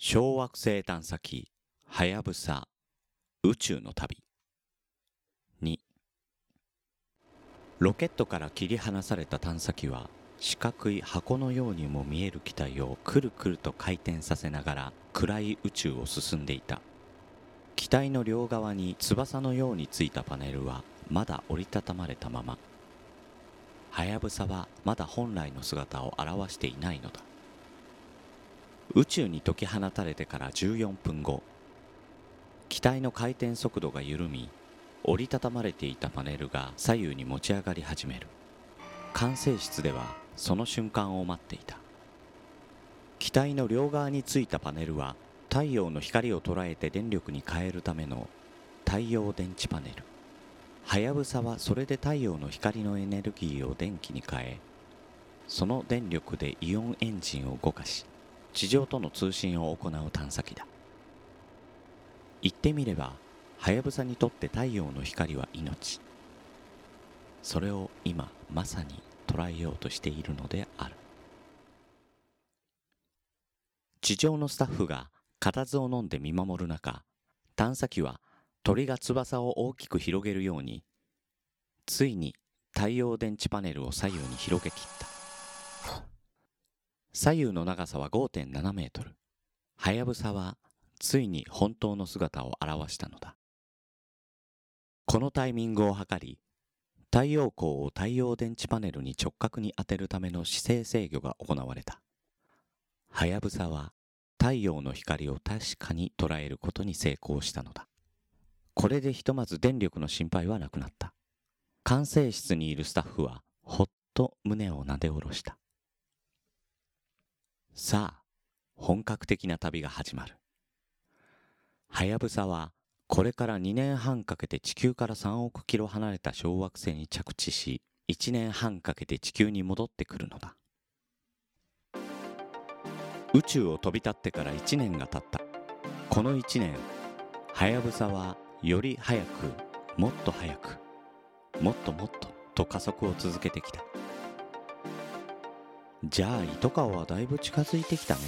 小惑星探査機はやぶさ宇宙の旅。2ロケットから切り離された探査機は四角い箱のようにも見える機体をくるくると回転させながら暗い宇宙を進んでいた。機体の両側に翼のようについたパネルはまだ折りたたまれたまま。はやぶさはまだ本来の姿を現していないのだ。宇宙に解き放たれてから14分後機体の回転速度が緩み折りたたまれていたパネルが左右に持ち上がり始める。管制室ではその瞬間を待っていた。機体の両側についたパネルは太陽の光を捉えて電力に変えるための太陽電池パネル。はやぶさはそれで太陽の光のエネルギーを電気に変えその電力でイオンエンジンを動かし地上との通信を行う探査機だ。言ってみればはやぶさにとって太陽の光は命。それを今まさに捉えようとしているのである。地上のスタッフが固唾を飲んで見守る中探査機は鳥が翼を大きく広げるようについに太陽電池パネルを左右に広げきった。左右の長さは5.7メートル。はやぶさはついに本当の姿を現したのだ。このタイミングを測り太陽光を太陽電池パネルに直角に当てるための姿勢制御が行われた。はやぶさは太陽の光を確かに捉えることに成功したのだ。これでひとまず電力の心配はなくなった。管制室にいるスタッフはほっと胸をなで下ろした。さあ本格的な旅が始まる。はやぶさはこれから2年半かけて地球から3億キロ離れた小惑星に着地し1年半かけて地球に戻ってくるのだ。宇宙を飛び立ってから1年が経った。この1年はやぶさはより早くもっと早くもっともっとと加速を続けてきた。じゃあ糸川はだいぶ近づいてきたね。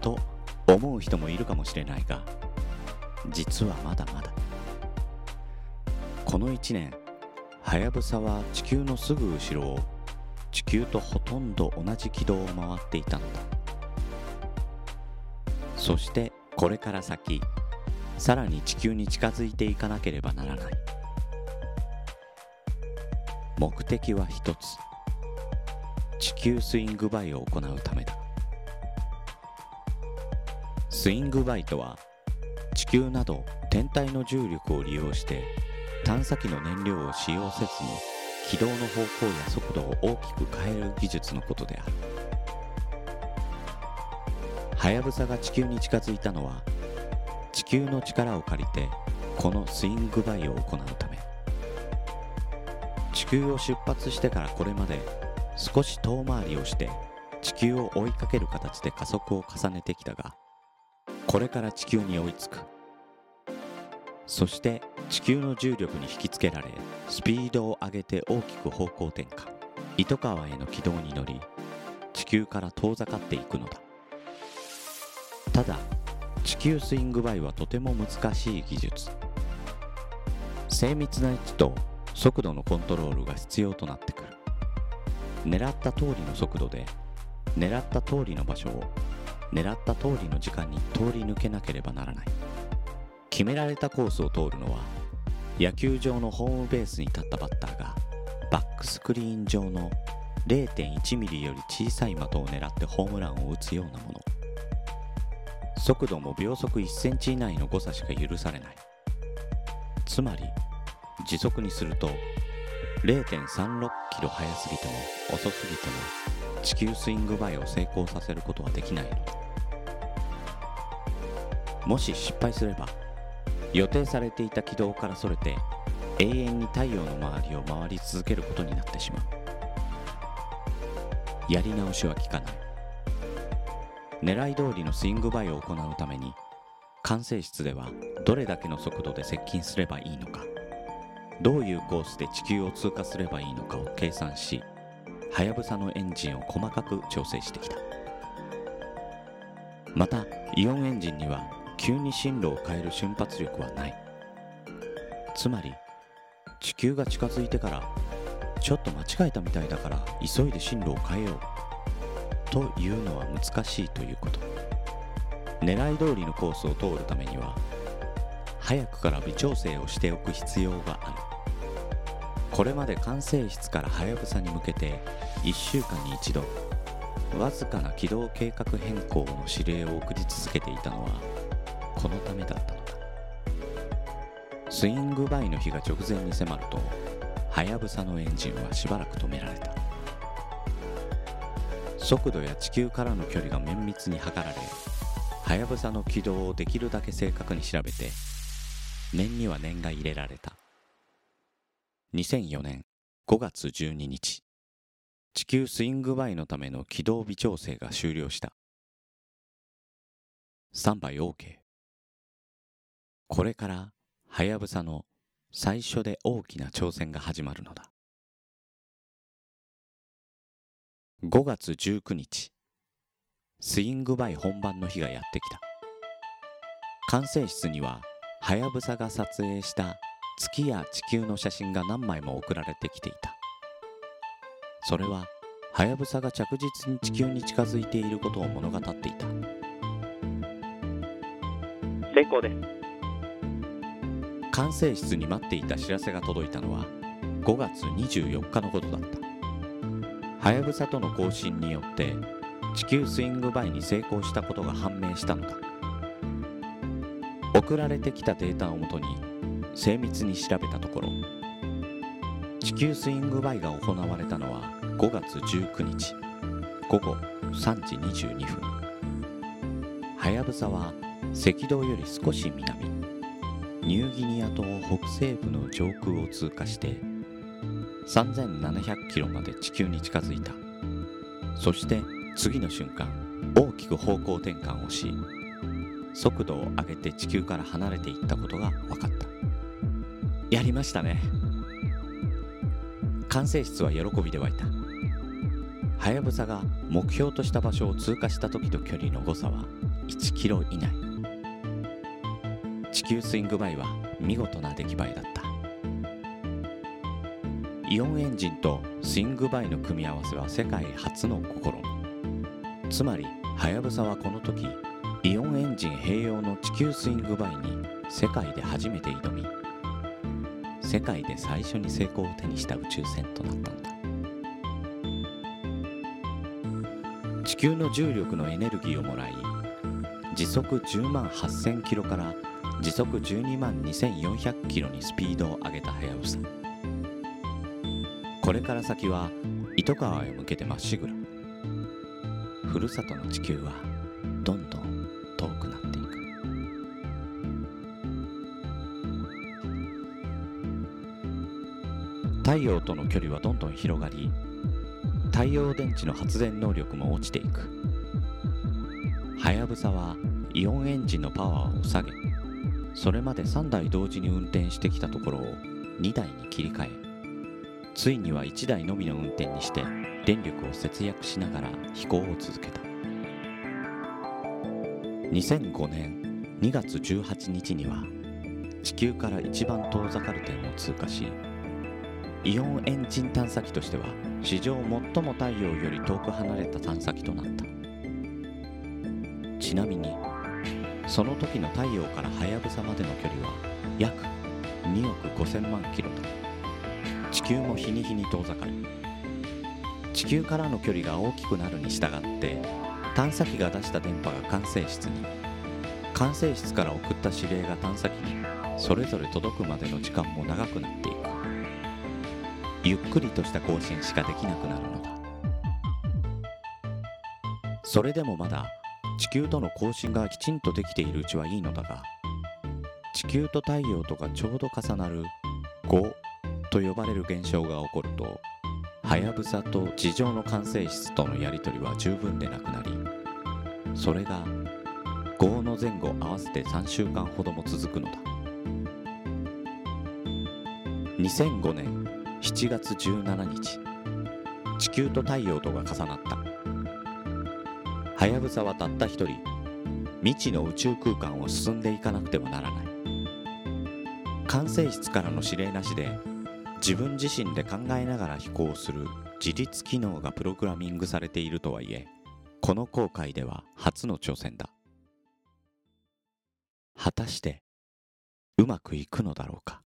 と思う人もいるかもしれないが実はまだまだ。この1年はやぶさは地球のすぐ後ろを地球とほとんど同じ軌道を回っていたのだ。そしてこれから先さらに地球に近づいていかなければならない。目的は一つ。地球スイングバイを行うためだ。スイングバイとは地球など天体の重力を利用して探査機の燃料を使用せずに軌道の方向や速度を大きく変える技術のことである。はやぶさが地球に近づいたのは地球の力を借りてこのスイングバイを行うため。地球を出発してからこれまで少し遠回りをして地球を追いかける形で加速を重ねてきたがこれから地球に追いつく。そして地球の重力に引きつけられスピードを上げて大きく方向転換。糸川への軌道に乗り地球から遠ざかっていくのだ。ただ地球スイングバイはとても難しい技術。精密な位置と速度のコントロールが必要となってくる。狙った通りの速度で狙った通りの場所を狙った通りの時間に通り抜けなければならない。決められたコースを通るのは野球場のホームベースに立ったバッターがバックスクリーン上の0.1ミリより小さい的を狙ってホームランを打つようなもの。速度も秒速1センチ以内の誤差しか許されない。つまり時速にすると0.36キロ速すぎても遅すぎても地球スイングバイを成功させることはできないのだもし失敗すれば予定されていた軌道からそれて永遠に太陽の周りを回り続けることになってしまう。やり直しは効かない。狙い通りのスイングバイを行うために管制室ではどれだけの速度で接近すればいいのか。どういうコースで地球を通過すればいいのかを計算しはやぶさのエンジンを細かく調整してきた。またイオンエンジンには急に進路を変える瞬発力はない。つまり地球が近づいてからちょっと間違えたみたいだから急いで進路を変えよう。というのは難しいということ。狙い通りのコースを通るためには早くから微調整をしておく必要がある。これまで管制室からはやぶさに向けて1週間に一度わずかな軌道計画変更の指令を送り続けていたのはこのためだったのだ。スイングバイの日が直前に迫るとはやぶさのエンジンはしばらく止められた。速度や地球からの距離が綿密に測られはやぶさの軌道をできるだけ正確に調べて念には念が入れられた。2004年5月12日。地球スイングバイのための軌道微調整が終了した。スタンバイ OK これからはやぶさの最初で大きな挑戦が始まるのだ。5月19日。スイングバイ本番の日がやってきた。管制室にははやぶさが撮影した月や地球の写真が何枚も送られてきていた。それははやぶさが着実に地球に近づいていることを物語っていた。成功です。管制室に待っていた知らせが届いたのは5月24日のことだった。はやぶさとの交信によって地球スイングバイに成功したことが判明したのだ。送られてきたデータをもとに精密に調べたところ地球スイングバイが行われたのは5月19日午後3時22分。はやぶさは赤道より少し南ニューギニア島北西部の上空を通過して3700キロまで地球に近づいた。そして次の瞬間大きく方向転換をし速度を上げて地球から離れていったことが分かった。やりましたね。管制室は喜びで湧いた。はやぶさが目標とした場所を通過した時と距離の誤差は1キロ以内。地球スイングバイは見事な出来栄えだった。イオンエンジンとスイングバイの組み合わせは世界初の試み。つまりはやぶさはこの時イオンエンジン併用の地球スイングバイに世界で初めて挑み世界で最初に成功を手にした宇宙船となったのだ。地球の重力のエネルギーをもらい時速10万8000キロから時速12万2400キロにスピードを上げたはやぶさ。これから先は糸川へ向けてまっしぐら。ふるさとの地球はどんどん太陽との距離はどんどん広がり太陽電池の発電能力も落ちていく。はやぶさはイオンエンジンのパワーを下げそれまで3台同時に運転してきたところを2台に切り替えついには1台のみの運転にして電力を節約しながら飛行を続けた。2005年2月18日には地球から一番遠ざかる点を通過しイオンエンジン探査機としては史上最も太陽より遠く離れた探査機となった。ちなみにその時の太陽からはやぶさまでの距離は約2億5000万キロだ地球も日に日に遠ざかる地球からの距離が大きくなるに従って探査機が出した電波が管制室に管制室から送った指令が探査機にそれぞれ届くまでの時間も長くなっていく。ゆっくりとした更新しかできなくなるのだ。それでもまだ地球との交信がきちんとできているうちはいいのだが地球と太陽とがちょうど重なる5と呼ばれる現象が起こるとはやぶさと地上の管制室とのやり取りは十分でなくなりそれが5の前後合わせて3週間ほども続くのだ。2005年7月17日。地球と太陽とが重なった。はやぶさはたった一人。未知の宇宙空間を進んでいかなくてはならない。管制室からの指令なしで自分自身で考えながら飛行する自律機能がプログラミングされているとはいえこの航海では初の挑戦だ。果たしてうまくいくのだろうか。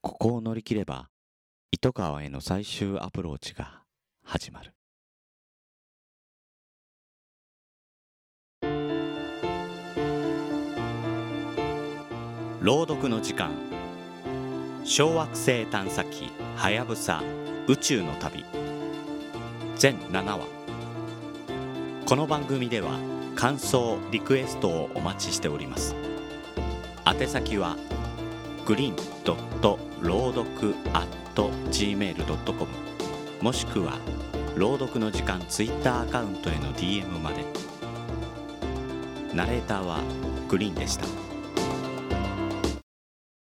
ここを乗り切れば糸川への最終アプローチが始まる。朗読の時間。小惑星探査機はやぶさ宇宙の旅。全7話。この番組では感想リクエストをお待ちしております。宛先はグリーンドット朗読 gmail.com もしくは朗読の時間ツイッターアカウントへの DM までナレーターはグリーンでした。